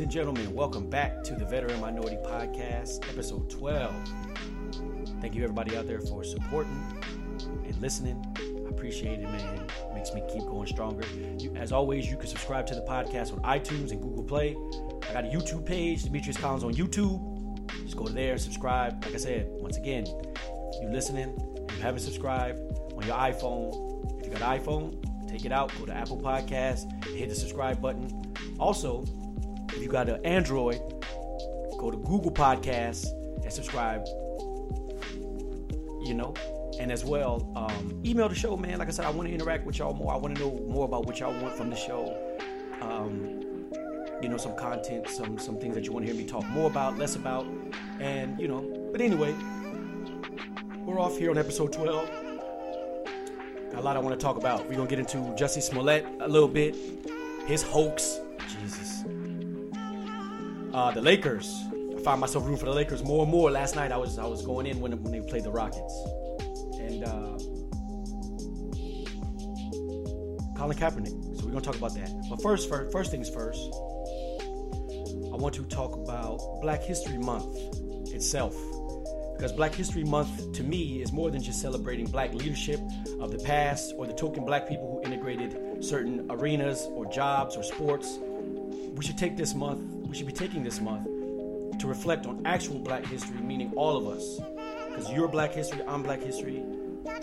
Ladies and gentlemen, welcome back to the Veteran Minority Podcast, episode 12. Thank you, everybody out there, for supporting and listening. I appreciate it, man. It makes me keep going stronger. You, as always, you can subscribe to the podcast on iTunes and Google Play. I got a YouTube page, Demetrius Collins on YouTube. Just go there, subscribe. Like I said, once again, you're listening you haven't subscribed on your iPhone, if you got an iPhone, take it out, go to Apple Podcasts, hit the subscribe button. Also, if you got an Android, go to Google Podcasts and subscribe. You know, and as well, um, email the show, man. Like I said, I want to interact with y'all more. I want to know more about what y'all want from the show. Um, you know, some content, some some things that you want to hear me talk more about, less about, and you know. But anyway, we're off here on episode 12. Got a lot I want to talk about. We're gonna get into Jussie Smollett a little bit, his hoax. Jesus. Uh, the Lakers. I find myself rooting for the Lakers more and more. Last night I was I was going in when when they played the Rockets, and uh, Colin Kaepernick. So we're gonna talk about that. But first, first, first things first. I want to talk about Black History Month itself. Because Black History Month, to me, is more than just celebrating black leadership of the past or the token black people who integrated certain arenas or jobs or sports. We should take this month, we should be taking this month to reflect on actual black history, meaning all of us. Because your black history, I'm black history.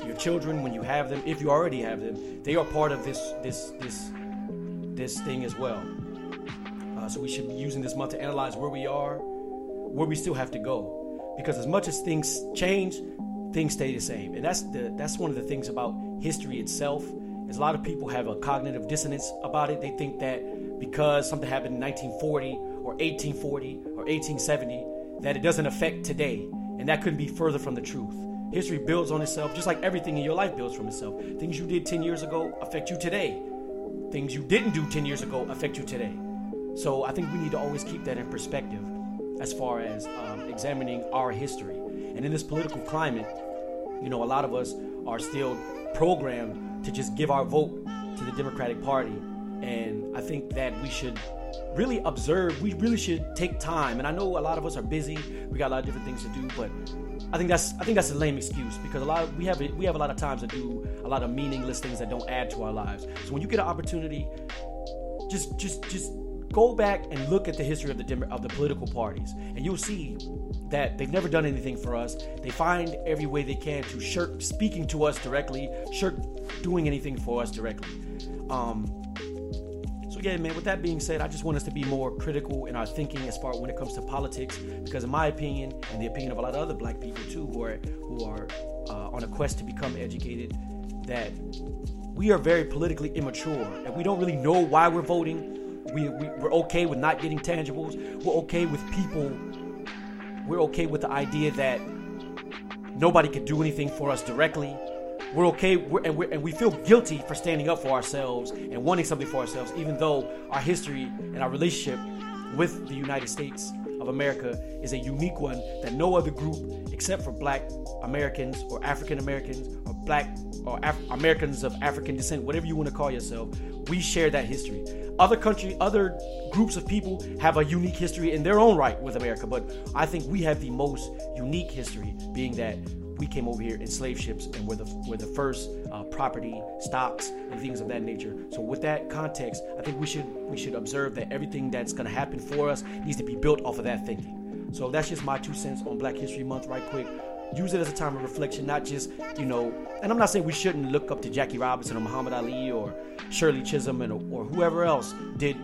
Your children, when you have them, if you already have them, they are part of this this this this thing as well. Uh, so we should be using this month to analyze where we are, where we still have to go because as much as things change, things stay the same. And that's the that's one of the things about history itself. Is a lot of people have a cognitive dissonance about it. They think that because something happened in 1940 or 1840 or 1870, that it doesn't affect today. And that couldn't be further from the truth. History builds on itself, just like everything in your life builds from itself. Things you did 10 years ago affect you today. Things you didn't do 10 years ago affect you today. So I think we need to always keep that in perspective as far as um, examining our history. And in this political climate, you know, a lot of us are still programmed to just give our vote to the Democratic Party. And I think that we should really observe, we really should take time. And I know a lot of us are busy, we got a lot of different things to do, but I think that's I think that's a lame excuse because a lot of, we have we have a lot of times to do a lot of meaningless things that don't add to our lives. So when you get an opportunity, just just just go back and look at the history of the of the political parties, and you'll see that they've never done anything for us. They find every way they can to shirk speaking to us directly, shirk doing anything for us directly. Um, yeah, man. With that being said, I just want us to be more critical in our thinking as far when it comes to politics, because in my opinion, and the opinion of a lot of other Black people too, who are who are uh, on a quest to become educated, that we are very politically immature and we don't really know why we're voting we, we, we're okay with not getting tangibles. We're okay with people. We're okay with the idea that nobody could do anything for us directly. We're okay, we're, and, we're, and we feel guilty for standing up for ourselves and wanting something for ourselves, even though our history and our relationship with the United States of America is a unique one that no other group, except for Black Americans or African Americans or Black or Af- Americans of African descent, whatever you want to call yourself, we share that history. Other country, other groups of people have a unique history in their own right with America, but I think we have the most unique history, being that we came over here in slave ships and we're the we're the first uh, property stocks and things of that nature. So with that context, I think we should we should observe that everything that's going to happen for us needs to be built off of that thinking. So that's just my two cents on Black History Month, right quick use it as a time of reflection, not just, you know, and I'm not saying we shouldn't look up to Jackie Robinson or Muhammad Ali or Shirley Chisholm and, or whoever else did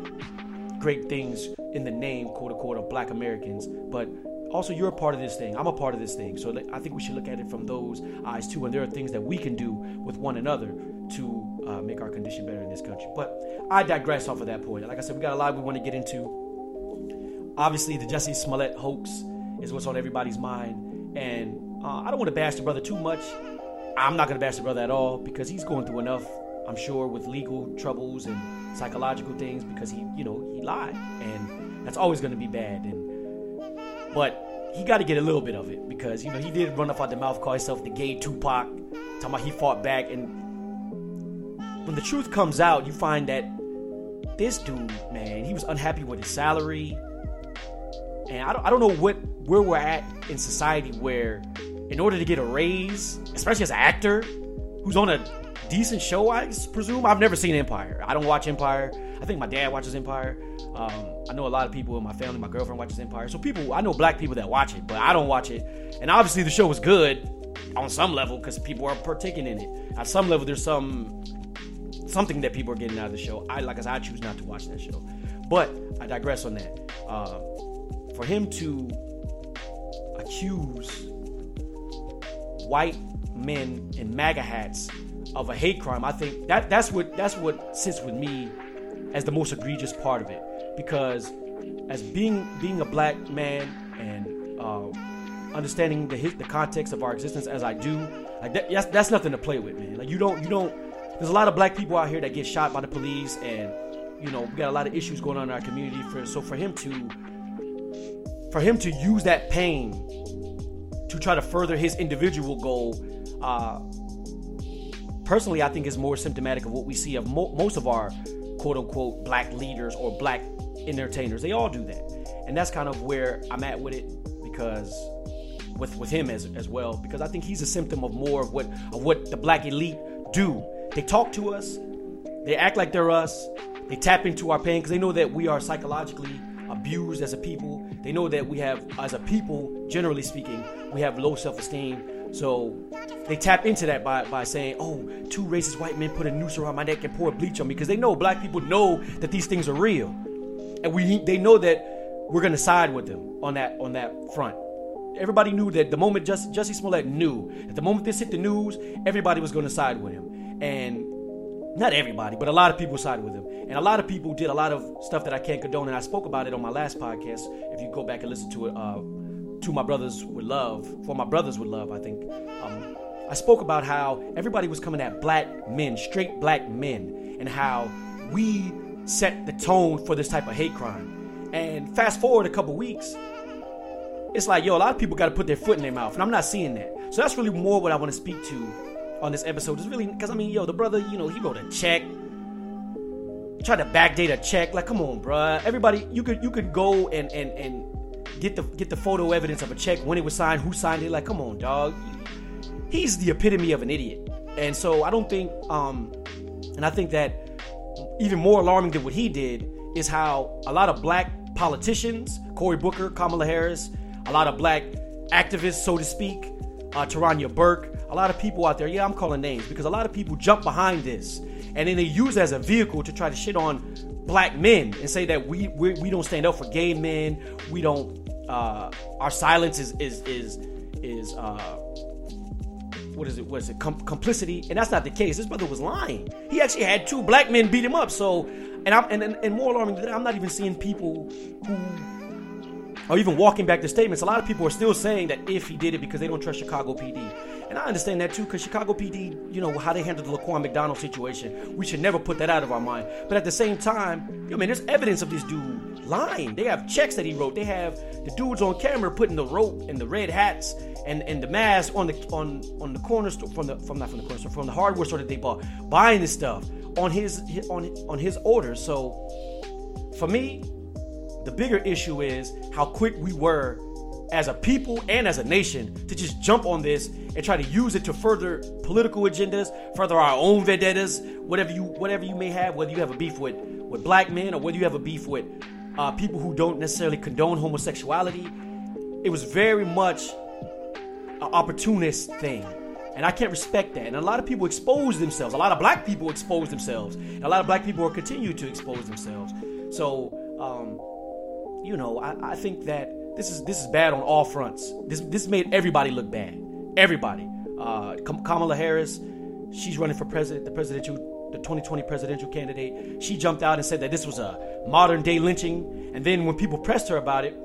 great things in the name, quote unquote, of black Americans, but also you're a part of this thing. I'm a part of this thing. So I think we should look at it from those eyes too. And there are things that we can do with one another to uh, make our condition better in this country. But I digress off of that point. Like I said, we got a lot we want to get into. Obviously, the Jussie Smollett hoax is what's on everybody's mind. And uh, I don't want to bash the brother too much. I'm not going to bash the brother at all because he's going through enough, I'm sure, with legal troubles and psychological things because he, you know, he lied. And that's always going to be bad. And But he got to get a little bit of it because, you know, he did run off out the mouth, call himself the gay Tupac, talking about he fought back. And when the truth comes out, you find that this dude, man, he was unhappy with his salary. And I don't, I don't know what where we're at in society where in order to get a raise, especially as an actor who's on a decent show, I presume. I've never seen Empire. I don't watch Empire. I think my dad watches Empire. Um, I know a lot of people in my family. My girlfriend watches Empire. So people, I know black people that watch it, but I don't watch it. And obviously, the show was good on some level because people are partaking in it. At some level, there's some something that people are getting out of the show. I like I said, I choose not to watch that show. But I digress on that. Uh, for him to accuse white men in MAGA hats of a hate crime, I think that that's what that's what sits with me as the most egregious part of it. Because as being being a black man and uh, understanding the the context of our existence as I do, like that, that's, that's nothing to play with, man. Like you don't you don't. There's a lot of black people out here that get shot by the police, and you know we got a lot of issues going on in our community. For so for him to for him to use that pain to try to further his individual goal, uh, personally, I think is more symptomatic of what we see of mo- most of our quote unquote black leaders or black entertainers. They all do that, and that's kind of where I'm at with it because with with him as as well because I think he's a symptom of more of what of what the black elite do. They talk to us, they act like they're us, they tap into our pain because they know that we are psychologically abused as a people. They know that we have, as a people, generally speaking, we have low self-esteem. So they tap into that by, by saying, "Oh, two racist white men put a noose around my neck and pour bleach on me," because they know black people know that these things are real, and we they know that we're gonna side with them on that on that front. Everybody knew that the moment Jussie, Jussie Smollett knew that the moment this hit the news, everybody was to side with him. And not everybody, but a lot of people sided with him. And a lot of people did a lot of stuff that I can't condone. And I spoke about it on my last podcast. If you go back and listen to it, uh, to my brothers with love, for my brothers with love, I think. Um, I spoke about how everybody was coming at black men, straight black men, and how we set the tone for this type of hate crime. And fast forward a couple weeks, it's like, yo, a lot of people got to put their foot in their mouth, and I'm not seeing that. So that's really more what I want to speak to on this episode. Is really because I mean, yo, the brother, you know, he wrote a check, tried to backdate a check. Like, come on, bruh. Everybody, you could you could go and and and get the get the photo evidence of a check when it was signed, who signed it. Like, come on, dog. He's the epitome of an idiot, and so I don't think, um, and I think that even more alarming than what he did is how a lot of black politicians, Cory Booker, Kamala Harris, a lot of black activists, so to speak, uh, Tarana Burke, a lot of people out there. Yeah, I'm calling names because a lot of people jump behind this and then they use it as a vehicle to try to shit on black men and say that we we, we don't stand up for gay men. We don't. Uh, our silence is is is is. Uh, what is it? What is it? Com- complicity, and that's not the case. This brother was lying. He actually had two black men beat him up. So, and I'm and, and, and more alarming than that, I'm not even seeing people who or even walking back the statements, a lot of people are still saying that if he did it because they don't trust Chicago PD. And I understand that too, because Chicago PD, you know, how they handled the Laquan McDonald situation, we should never put that out of our mind. But at the same time, I mean, there's evidence of this dude lying. They have checks that he wrote. They have the dudes on camera putting the rope and the red hats and, and the mask on the on on the corner store from the from not from the corner store from the hardware store that they bought, buying this stuff on his on on his orders. So for me, the bigger issue is how quick we were as a people and as a nation to just jump on this and try to use it to further political agendas, further our own vendettas, whatever you whatever you may have, whether you have a beef with with black men or whether you have a beef with uh, people who don't necessarily condone homosexuality. It was very much an opportunist thing. And I can't respect that. And a lot of people expose themselves. A lot of black people expose themselves. And a lot of black people will continue to expose themselves. So, um, you know, I, I think that this is this is bad on all fronts. This this made everybody look bad. Everybody. Uh, Kamala Harris, she's running for president, the presidential, the 2020 presidential candidate. She jumped out and said that this was a modern day lynching. And then when people pressed her about it,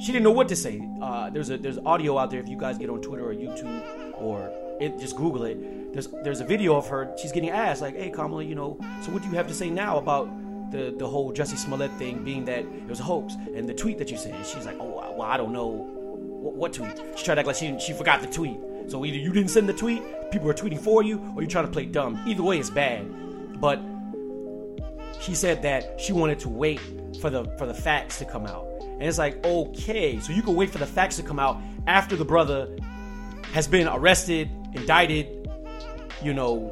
she didn't know what to say. Uh, there's a there's audio out there if you guys get on Twitter or YouTube or it, just Google it. There's there's a video of her. She's getting asked like, "Hey Kamala, you know, so what do you have to say now about the the whole Jussie Smollett thing being that it was a hoax and the tweet that you said. She's like, oh well, I don't know what, what tweet. She tried to act like she she forgot the tweet. So either you didn't send the tweet, people are tweeting for you, or you're trying to play dumb. Either way, it's bad. But she said that she wanted to wait for the for the facts to come out. And it's like, okay, so you can wait for the facts to come out after the brother has been arrested, indicted, you know,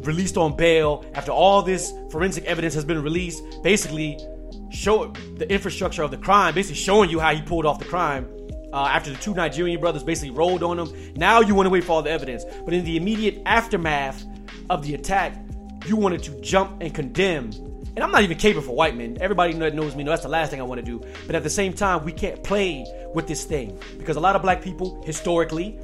released on bail, after all this forensic evidence has been released, basically show the infrastructure of the crime, basically showing you how he pulled off the crime. Uh, after the two Nigerian brothers basically rolled on him, now you want to wait for all the evidence. But in the immediate aftermath of the attack, you wanted to jump and condemn. And I'm not even caping for white men. Everybody that knows me knows that's the last thing I want to do. But at the same time, we can't play with this thing because a lot of black people historically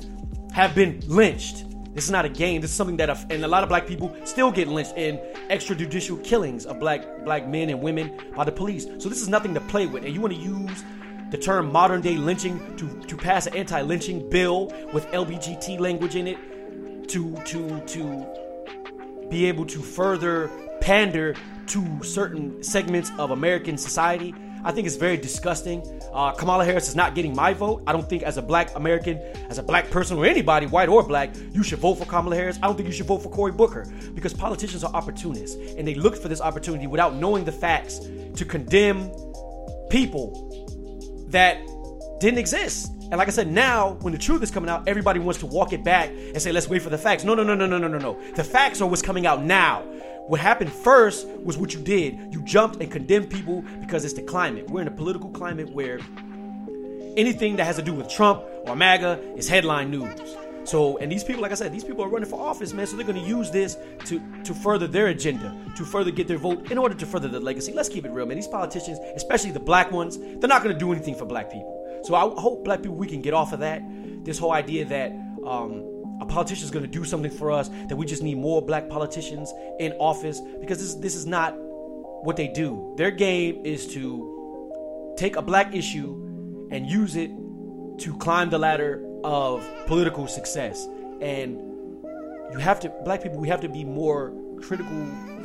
have been lynched. This is not a game. This is something that, and a lot of black people still get lynched in extrajudicial killings of black black men and women by the police. So this is nothing to play with. And you want to use the term modern day lynching to, to pass an anti-lynching bill with LBGT language in it to to to be able to further pander to certain segments of American society. I think it's very disgusting. Uh, Kamala Harris is not getting my vote. I don't think, as a black American, as a black person, or anybody, white or black, you should vote for Kamala Harris. I don't think you should vote for Cory Booker because politicians are opportunists and they looked for this opportunity without knowing the facts to condemn people that didn't exist. And like I said, now when the truth is coming out, everybody wants to walk it back and say, let's wait for the facts. No, no, no, no, no, no, no, no. The facts are what's coming out now. What happened first was what you did. You jumped and condemned people because it's the climate. We're in a political climate where anything that has to do with Trump or MAGA is headline news. So, and these people, like I said, these people are running for office, man. So they're going to use this to to further their agenda, to further get their vote, in order to further the legacy. Let's keep it real, man. These politicians, especially the black ones, they're not going to do anything for black people. So I hope black people we can get off of that. This whole idea that um, a politician is going to do something for us, that we just need more black politicians in office, because this this is not what they do. Their game is to take a black issue and use it to climb the ladder of political success. And you have to, black people, we have to be more critical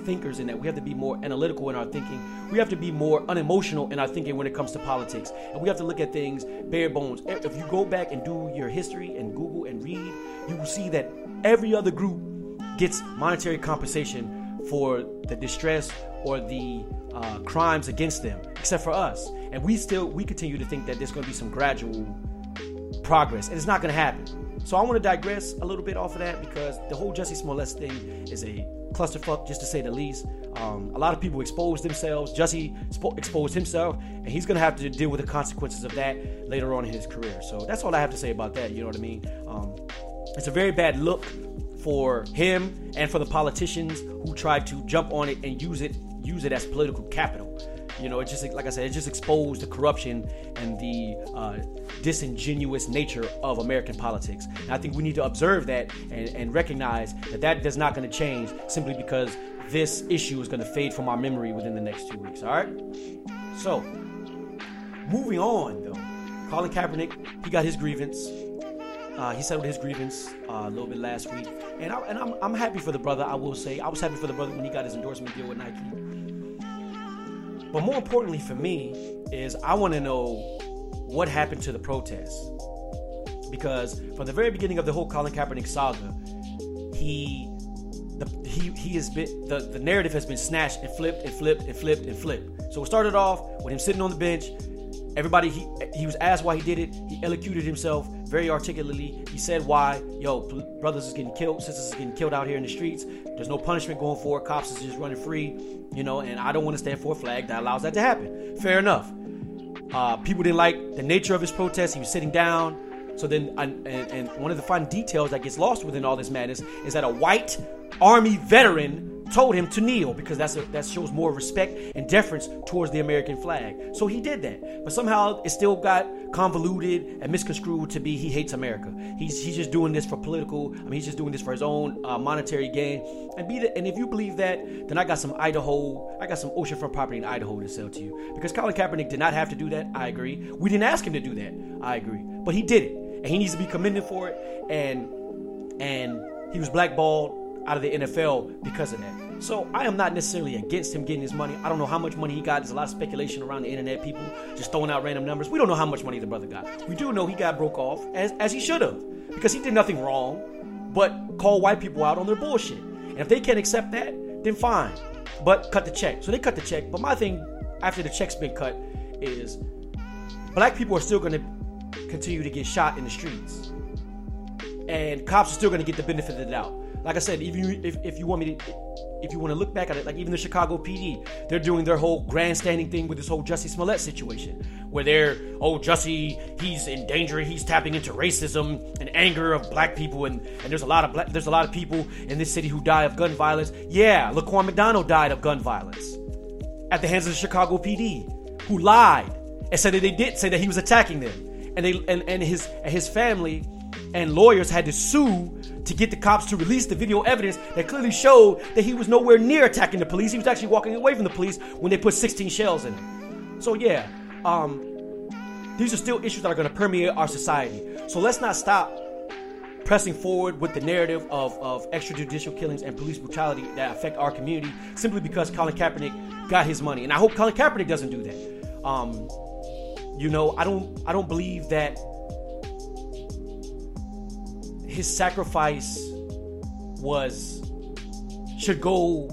thinkers in that. We have to be more analytical in our thinking. We have to be more unemotional in our thinking when it comes to politics. And we have to look at things bare bones. If you go back and do your history and Google and read, you will see that every other group gets monetary compensation for the distress or the uh, crimes against them, except for us. And we still we continue to think that there's going to be some gradual progress, and it's not going to happen. So I want to digress a little bit off of that because the whole Jussie Smollett thing is a clusterfuck, just to say the least. Um, a lot of people exposed themselves. Jussie spo- exposed himself, and he's gonna have to deal with the consequences of that later on in his career. So that's all I have to say about that. You know what I mean? Um, it's a very bad look for him and for the politicians who tried to jump on it and use it use it as political capital. You know, it just like I said, it just exposed the corruption and the uh, disingenuous nature of American politics. And I think we need to observe that and, and recognize that that is not going to change simply because this issue is going to fade from our memory within the next two weeks. All right. So, moving on though, Colin Kaepernick, he got his grievance. Uh, he settled his grievance uh, a little bit last week, and, I, I'm happy for the brother. I will say I was happy for the brother when he got his endorsement deal with Nike. But more importantly for me is I want to know what happened to the protests. Because from the very beginning of the whole Colin Kaepernick saga, he the, he he has been the, the narrative has been snatched and flipped and flipped and flipped and flipped. So it started off with him sitting on the bench. Everybody he he was asked why he did it. Elocuted himself very articulately. He said why, yo, brothers is getting killed, sisters is getting killed out here in the streets. There's no punishment going for. Cops is just running free, you know. And I don't want to stand for a flag that allows that to happen. Fair enough. Uh, people didn't like the nature of his protest. He was sitting down. So then, and, and one of the fun details that gets lost within all this madness is that a white army veteran told him to kneel because that's a, that shows more respect and deference towards the American flag. So he did that, but somehow it still got convoluted and misconstrued to be he hates America. He's he's just doing this for political. I mean, he's just doing this for his own uh, monetary gain. And be the, and if you believe that, then I got some Idaho, I got some oceanfront property in Idaho to sell to you because Colin Kaepernick did not have to do that. I agree. We didn't ask him to do that. I agree, but he did it, and he needs to be commended for it. And and he was blackballed out of the NFL because of that. So I am not necessarily against him getting his money. I don't know how much money he got. There's a lot of speculation around the internet. People just throwing out random numbers. We don't know how much money the brother got. We do know he got broke off as, as he should have because he did nothing wrong but call white people out on their bullshit. And if they can't accept that, then fine. but cut the check. So they cut the check. But my thing after the check's been cut is black people are still going to continue to get shot in the streets, and cops are still going to get the benefit of the doubt. Like I said, you if, if you want me to if you want to look back at it, like even the Chicago PD, they're doing their whole grandstanding thing with this whole Jussie Smollett situation, where they're, oh, Jussie, he's endangering, he's tapping into racism and anger of black people, and, and there's a lot of black, there's a lot of people in this city who die of gun violence. Yeah, Laquan McDonald died of gun violence at the hands of the Chicago PD, who lied and said that they did say that he was attacking them, and they and, and his and his family and lawyers had to sue to get the cops to release the video evidence that clearly showed that he was nowhere near attacking the police. He was actually walking away from the police when they put 16 shells in him. So yeah, um, these are still issues that are going to permeate our society. So let's not stop pressing forward with the narrative of, of extrajudicial killings and police brutality that affect our community simply because Colin Kaepernick got his money. And I hope Colin Kaepernick doesn't do that. Um, you know, I don't I don't believe that his sacrifice was should go.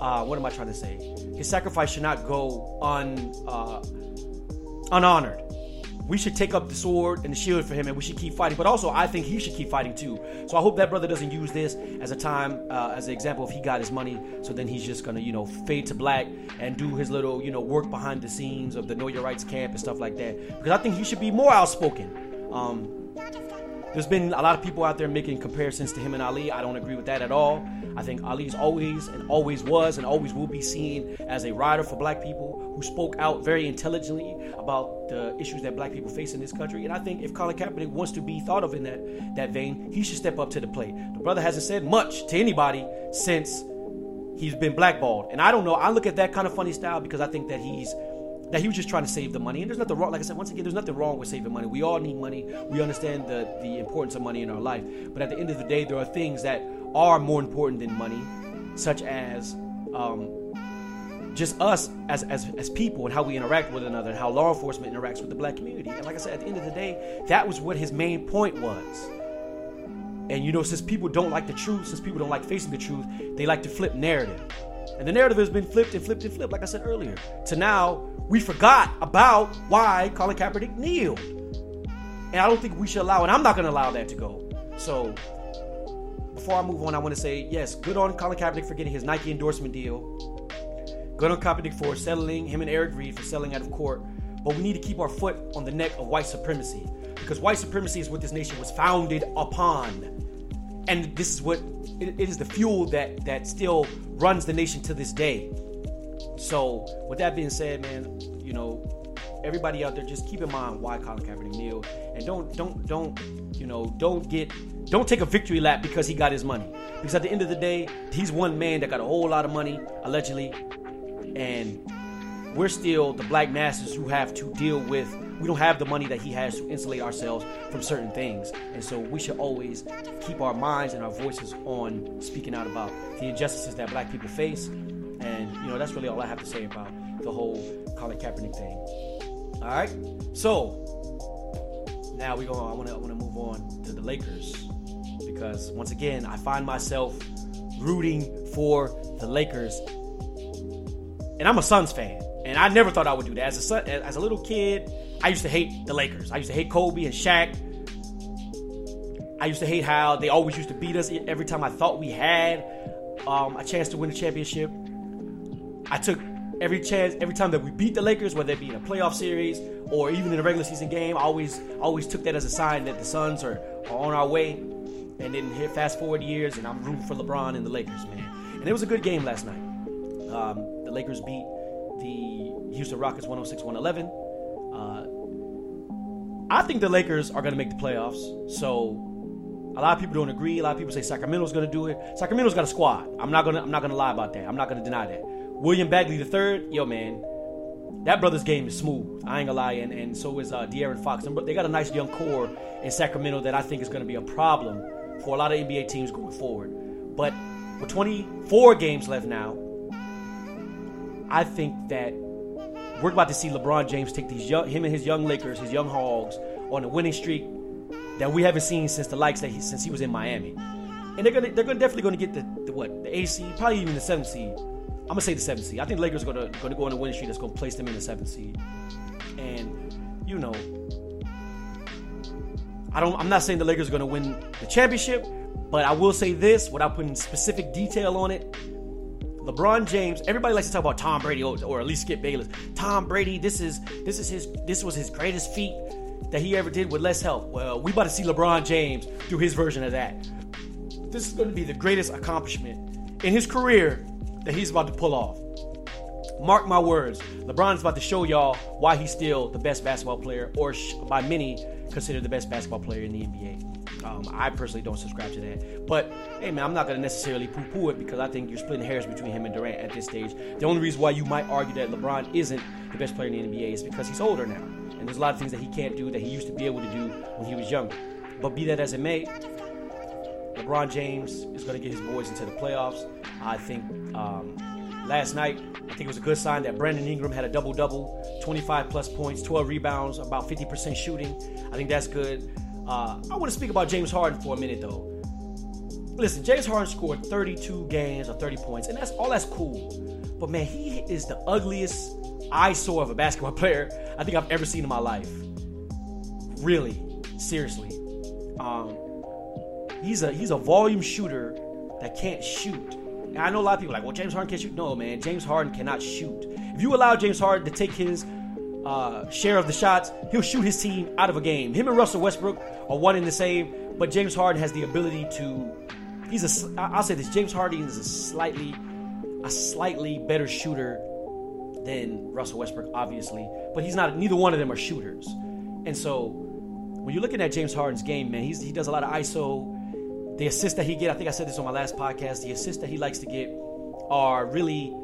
Uh, what am I trying to say? His sacrifice should not go un uh, unhonored. We should take up the sword and the shield for him, and we should keep fighting. But also, I think he should keep fighting too. So I hope that brother doesn't use this as a time, uh, as an example if he got his money. So then he's just gonna, you know, fade to black and do his little, you know, work behind the scenes of the Know Your Rights camp and stuff like that. Because I think he should be more outspoken. Um, there's been a lot of people out there making comparisons to him and Ali. I don't agree with that at all. I think Ali's always and always was and always will be seen as a rider for black people who spoke out very intelligently about the issues that black people face in this country. And I think if Colin Kaepernick wants to be thought of in that, that vein, he should step up to the plate. The brother hasn't said much to anybody since he's been blackballed. And I don't know. I look at that kind of funny style because I think that he's that he was just trying to save the money. And there's nothing wrong. Like I said, once again, there's nothing wrong with saving money. We all need money. We understand the the importance of money in our life. But at the end of the day, there are things that are more important than money, such as um, just us as, as as people and how we interact with another and how law enforcement interacts with the black community. And like I said, at the end of the day, that was what his main point was. And you know, since people don't like the truth, since people don't like facing the truth, they like to flip narrative. And the narrative has been flipped and flipped and flipped, like I said earlier. To now, we forgot about why Colin Kaepernick kneeled. And I don't think we should allow, and I'm not going to allow that to go. So, before I move on, I want to say yes, good on Colin Kaepernick for getting his Nike endorsement deal. Good on Kaepernick for settling, him and Eric Reid for settling out of court. But we need to keep our foot on the neck of white supremacy. Because white supremacy is what this nation was founded upon and this is what it, is the fuel that that still runs the nation to this day. So, with that being said, man, you know, everybody out there, just keep in mind why Colin Kaepernick kneeled, and don't don't don't you know don't get don't take a victory lap because he got his money. Because at the end of the day, he's one man that got a whole lot of money allegedly, and we're still the black masses who have to deal with we don't have the money that he has to insulate ourselves from certain things. And so we should always keep our minds and our voices on speaking out about the injustices that black people face. And, you know, that's really all I have to say about the whole Colin Kaepernick thing. All right. So now we go. I want to I want to move on to the Lakers because once again I find myself rooting for the Lakers, and I'm a Suns fan, and I never thought I would do that as a son, as a little kid. I used to hate the Lakers. I used to hate Kobe and Shaq. I used to hate how they always used to beat us every time I thought we had um, a chance to win the championship. I took every chance, every time that we beat the Lakers, whether it be in a playoff series or even in a regular season game, I always always took that as a sign that the Suns are, are on our way. And then here, fast forward years, and I'm rooting for LeBron and the Lakers, man. And it was a good game last night. Um, the Lakers beat the Houston Rockets 106 111. I think the Lakers are going to make the playoffs. So a lot of people don't agree. A lot of people say Sacramento's going to do it. Sacramento's got a squad. I'm not going to I'm not going to lie about that. I'm not going to deny that. William Bagley third, yo man, that brother's game is smooth. I ain't gonna lie, and, and so is uh, De'Aaron Fox. And they got a nice young core in Sacramento that I think is going to be a problem for a lot of NBA teams going forward. But with 24 games left now, I think that we're about to see LeBron James take these young, him and his young Lakers, his young Hogs, on a winning streak that we haven't seen since the likes that he, since he was in Miami. And they're gonna they're gonna definitely gonna get the, the what the AC probably even the seventh seed. I'm gonna say the seventh seed. I think the Lakers are gonna gonna go on a winning streak that's gonna place them in the seventh seed. And you know, I don't. I'm not saying the Lakers are gonna win the championship, but I will say this without putting specific detail on it. LeBron James, everybody likes to talk about Tom Brady or, or at least Skip Bayless. Tom Brady, this is this is his this was his greatest feat that he ever did with less help. Well, we about to see LeBron James do his version of that. This is going to be the greatest accomplishment in his career that he's about to pull off. Mark my words, LeBron is about to show y'all why he's still the best basketball player, or by many considered the best basketball player in the NBA. Um, I personally don't subscribe to that. But hey, man, I'm not going to necessarily poo poo it because I think you're splitting hairs between him and Durant at this stage. The only reason why you might argue that LeBron isn't the best player in the NBA is because he's older now. And there's a lot of things that he can't do that he used to be able to do when he was younger. But be that as it may, LeBron James is going to get his boys into the playoffs. I think um, last night, I think it was a good sign that Brandon Ingram had a double double 25 plus points, 12 rebounds, about 50% shooting. I think that's good. Uh, I want to speak about James Harden for a minute, though. Listen, James Harden scored 32 games or 30 points, and that's all that's cool. But man, he is the ugliest eyesore of a basketball player I think I've ever seen in my life. Really, seriously. Um, he's a he's a volume shooter that can't shoot. I know a lot of people like, well, James Harden can't shoot. No, man, James Harden cannot shoot. If you allow James Harden to take his uh, share of the shots, he'll shoot his team out of a game. Him and Russell Westbrook are one in the same, but James Harden has the ability to. He's a. I'll say this: James Harden is a slightly, a slightly better shooter than Russell Westbrook, obviously, but he's not. Neither one of them are shooters, and so when you're looking at James Harden's game, man, he's, he does a lot of ISO. The assists that he get, I think I said this on my last podcast. The assists that he likes to get are really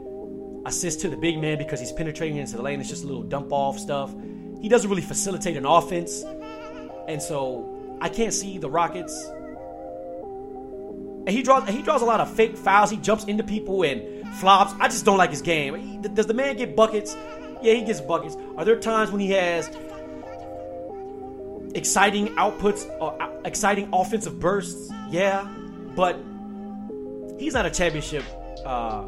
assist to the big man because he's penetrating into the lane. It's just a little dump off stuff. He doesn't really facilitate an offense. And so I can't see the Rockets. And he draws he draws a lot of fake fouls. He jumps into people and flops. I just don't like his game. Does the man get buckets? Yeah, he gets buckets. Are there times when he has exciting outputs or uh, exciting offensive bursts? Yeah, but he's not a championship uh,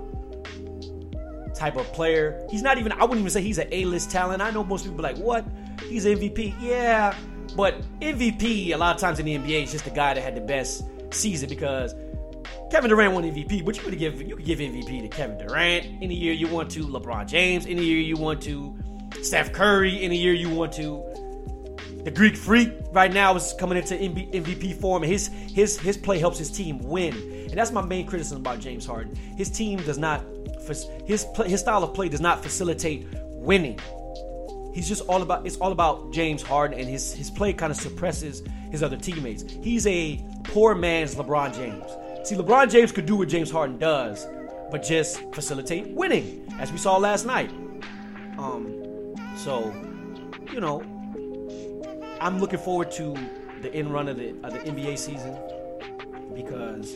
type of player. He's not even, I wouldn't even say he's an A list talent. I know most people be like, what? He's MVP. Yeah, but MVP, a lot of times in the NBA, is just the guy that had the best season because Kevin Durant won MVP, but you could give you could give MVP to Kevin Durant any year you want to, LeBron James any year you want to, Steph Curry any year you want to. The Greek Freak right now is coming into MVP form, and his his his play helps his team win, and that's my main criticism about James Harden. His team does not his his style of play does not facilitate winning. He's just all about it's all about James Harden and his his play kind of suppresses his other teammates. He's a poor man's LeBron James. See, LeBron James could do what James Harden does, but just facilitate winning, as we saw last night. Um, so you know, I'm looking forward to the end run of the of the NBA season because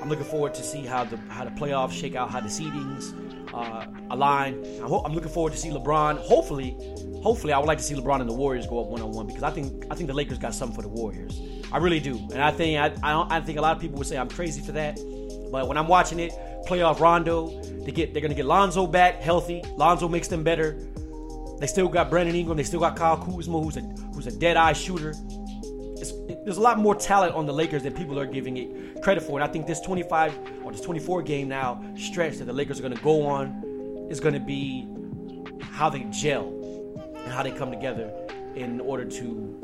I'm looking forward to see how the how the playoffs shake out, how the seedings uh, align. I'm looking forward to see LeBron. Hopefully, hopefully, I would like to see LeBron and the Warriors go up one on one because I think I think the Lakers got something for the Warriors. I really do, and I think I I, I think a lot of people would say I'm crazy for that, but when I'm watching it, playoff Rondo, they get they're gonna get Lonzo back healthy. Lonzo makes them better. They still got Brandon Ingram. They still got Kyle Kuzma, who's a who's a dead eye shooter there's a lot more talent on the Lakers than people are giving it credit for. And I think this 25 or this 24 game now stretch that the Lakers are going to go on is going to be how they gel and how they come together in order to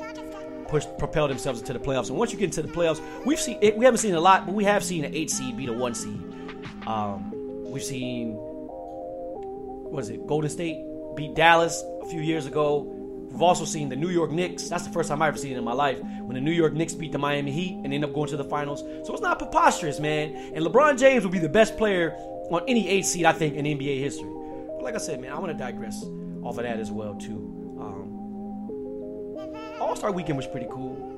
push propel themselves into the playoffs. And once you get into the playoffs, we've seen it, we haven't seen a lot, but we have seen an eight seed beat a one seed. Um, we've seen what is it? Golden State beat Dallas a few years ago. We've also seen the New York Knicks. That's the first time I've ever seen it in my life. When the New York Knicks beat the Miami Heat and end up going to the finals. So it's not preposterous, man. And LeBron James will be the best player on any eight seed, I think, in NBA history. But like I said, man, I want to digress off of that as well too. Um, All Star Weekend was pretty cool.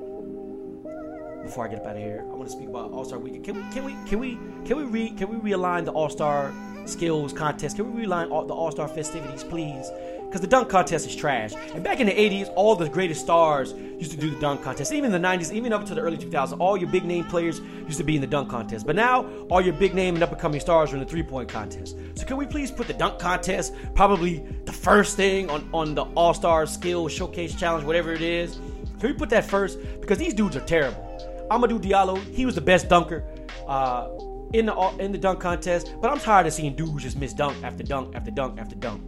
Before I get up out of here, I want to speak about All Star Weekend. Can we can we can we can we re, can we realign the All Star skills contest? Can we realign all, the All Star festivities, please? Because the dunk contest is trash. And back in the 80s, all the greatest stars used to do the dunk contest. Even in the 90s, even up to the early 2000s, all your big name players used to be in the dunk contest. But now, all your big name and up and coming stars are in the three point contest. So can we please put the dunk contest, probably the first thing on, on the All Star Skill Showcase Challenge, whatever it is? Can we put that first? Because these dudes are terrible. Hamidou Diallo, he was the best dunker. Uh, in the in the dunk contest, but I'm tired of seeing dudes just miss dunk after dunk after dunk after dunk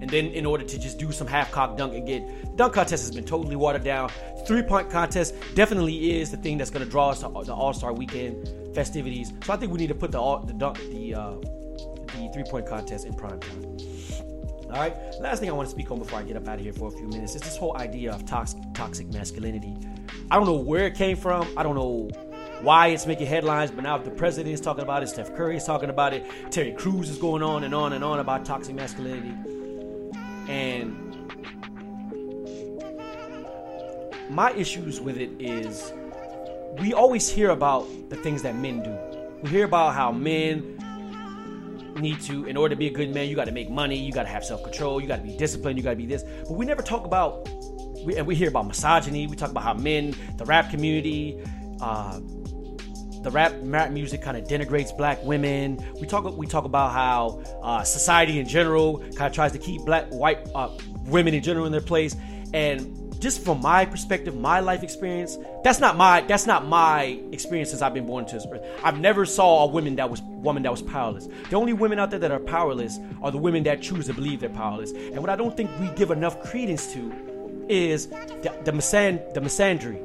and then in order to just do some half cock dunk and get dunk contest has been totally watered down. Three point contest definitely is the thing that's going to draw us to the All Star Weekend festivities. So I think we need to put the the dunk the uh, the three point contest in prime time. All right. Last thing I want to speak on before I get up out of here for a few minutes is this whole idea of toxic toxic masculinity. I don't know where it came from. I don't know why it's making headlines, but now the president is talking about it, Steph Curry is talking about it, Terry Crews is going on and on and on about toxic masculinity. And my issues with it is we always hear about the things that men do. We hear about how men need to, in order to be a good man, you got to make money, you got to have self control, you got to be disciplined, you got to be this. But we never talk about, we, and we hear about misogyny, we talk about how men, the rap community, uh, the rap rap music kind of denigrates black women. We talk we talk about how uh, society in general kind of tries to keep black white uh, women in general in their place. And just from my perspective, my life experience, that's not my that's not my experience since I've been born to this earth. I've never saw a woman that was woman that was powerless. The only women out there that are powerless are the women that choose to believe they're powerless. And what I don't think we give enough credence to is the, the, misan- the misandry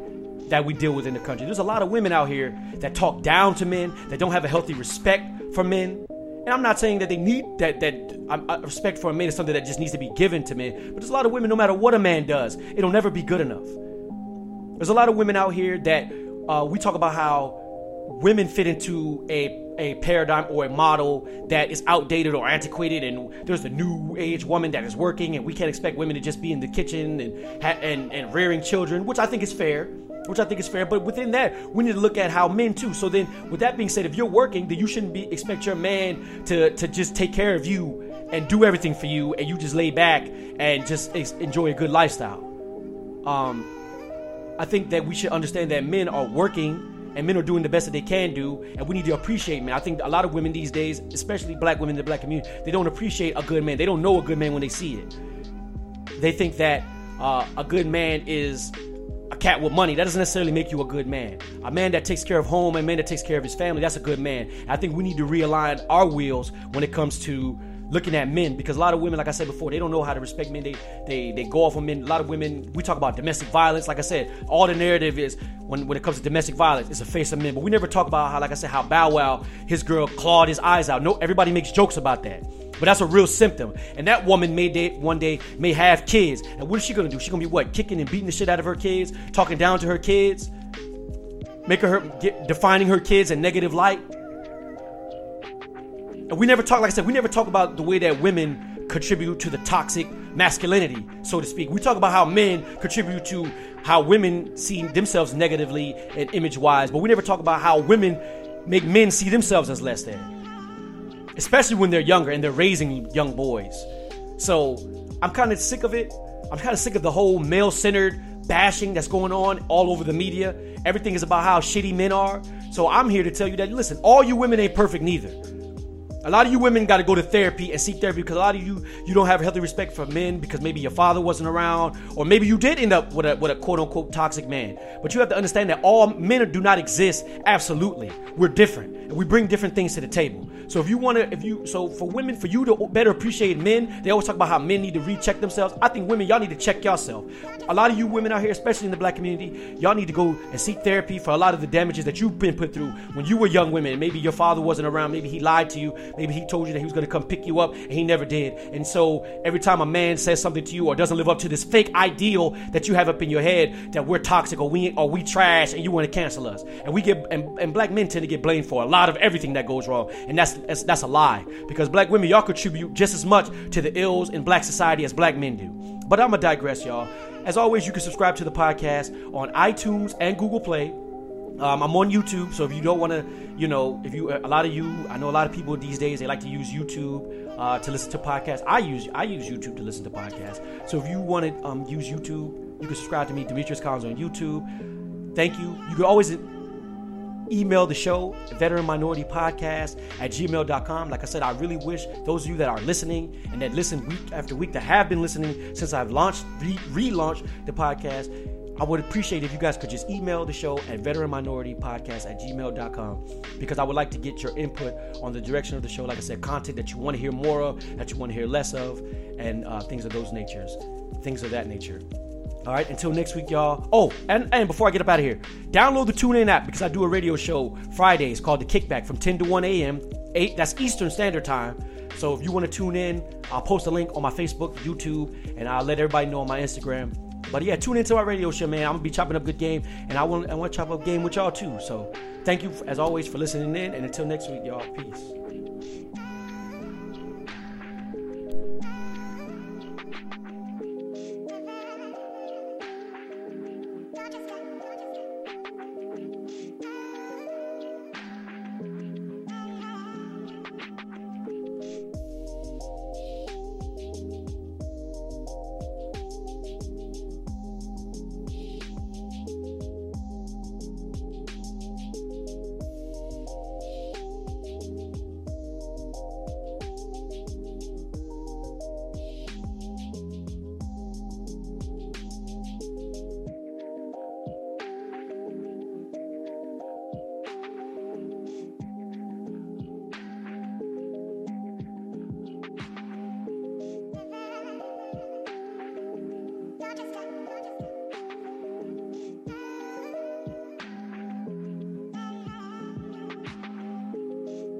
that we deal with in the country. There's a lot of women out here that talk down to men, that don't have a healthy respect for men. And I'm not saying that they need that that um, uh, respect for a man is something that just needs to be given to men. But there's a lot of women, no matter what a man does, it'll never be good enough. There's a lot of women out here that uh, we talk about how women fit into a a paradigm or a model that is outdated or antiquated and there's the new age woman that is working and we can't expect women to just be in the kitchen and and, and rearing children which i think is fair which I think is fair. But within that, we need to look at how men too. So then, with that being said, if you're working, then you shouldn't be expect your man to to just take care of you and do everything for you, and you just lay back and just enjoy a good lifestyle. Um, I think that we should understand that men are working and men are doing the best that they can do, and we need to appreciate men. I think a lot of women these days, especially black women in the black community, they don't appreciate a good man. They don't know a good man when they see it. They think that uh, a good man is a cat with money. That doesn't necessarily make you a good man. A man that takes care of home, a man that takes care of his family, that's a good man. I think we need to realign our wheels when it comes to looking at men because a lot of women, like I said before, they don't know how to respect men. They they they go off on men. A lot of women, we talk about domestic violence. Like I said, all the narrative is when when it comes to domestic violence, it's a face of men. But we never talk about how, like I said, how Bow Wow, his girl clawed his eyes out. No, everybody makes jokes about that. But that's a real symptom. And that woman may day, one day may have kids. And what is she gonna do? She's gonna be what? Kicking and beating the shit out of her kids, talking down to her kids, making her get, defining her kids in negative light. And we never talk, like I said, we never talk about the way that women contribute to the toxic masculinity, so to speak. We talk about how men contribute to how women see themselves negatively and image wise, but we never talk about how women make men see themselves as less than, especially when they're younger and they're raising young boys. So I'm kind of sick of it. I'm kind of sick of the whole male centered bashing that's going on all over the media. Everything is about how shitty men are. So I'm here to tell you that listen, all you women ain't perfect neither. A lot of you women got to go to therapy and seek therapy because a lot of you you don't have healthy respect for men because maybe your father wasn't around or maybe you did end up with a with a quote unquote toxic man. But you have to understand that all men do not exist absolutely. We're different and we bring different things to the table. So if you want to, if you, so for women, for you to better appreciate men, they always talk about how men need to recheck themselves. I think women, y'all need to check yourself. A lot of you women out here, especially in the black community, y'all need to go and seek therapy for a lot of the damages that you've been put through when you were young women. Maybe your father wasn't around. Maybe he lied to you. Maybe he told you that he was going to come pick you up and he never did. And so every time a man says something to you or doesn't live up to this fake ideal that you have up in your head that we're toxic or we or we trash and you want to cancel us, and we get and, and black men tend to get blamed for a lot of everything that goes wrong, and that's that's, that's a lie because black women y'all contribute just as much to the ills in black society as black men do. But I'm gonna digress, y'all. As always, you can subscribe to the podcast on iTunes and Google Play. Um, I'm on YouTube, so if you don't want to, you know, if you a lot of you, I know a lot of people these days they like to use YouTube uh, to listen to podcasts. I use I use YouTube to listen to podcasts. So if you want to um, use YouTube, you can subscribe to me, Demetrius Collins on YouTube. Thank you. You can always email the show, Veteran Minority Podcast at gmail.com. Like I said, I really wish those of you that are listening and that listen week after week, that have been listening since I've launched, re- relaunched the podcast, I would appreciate if you guys could just email the show at veteranminoritypodcast Minority Podcast at gmail.com because I would like to get your input on the direction of the show. Like I said, content that you want to hear more of, that you want to hear less of, and uh, things of those natures, things of that nature. All right, until next week, y'all. Oh, and, and before I get up out of here, download the TuneIn app because I do a radio show Fridays called The Kickback from 10 to 1 a.m. 8, that's Eastern Standard Time. So if you want to tune in, I'll post a link on my Facebook, YouTube, and I'll let everybody know on my Instagram. But yeah, tune into our radio show, man. I'm gonna be chopping up good game, and I want I want to chop up game with y'all too. So thank you as always for listening in, and until next week, y'all. Peace.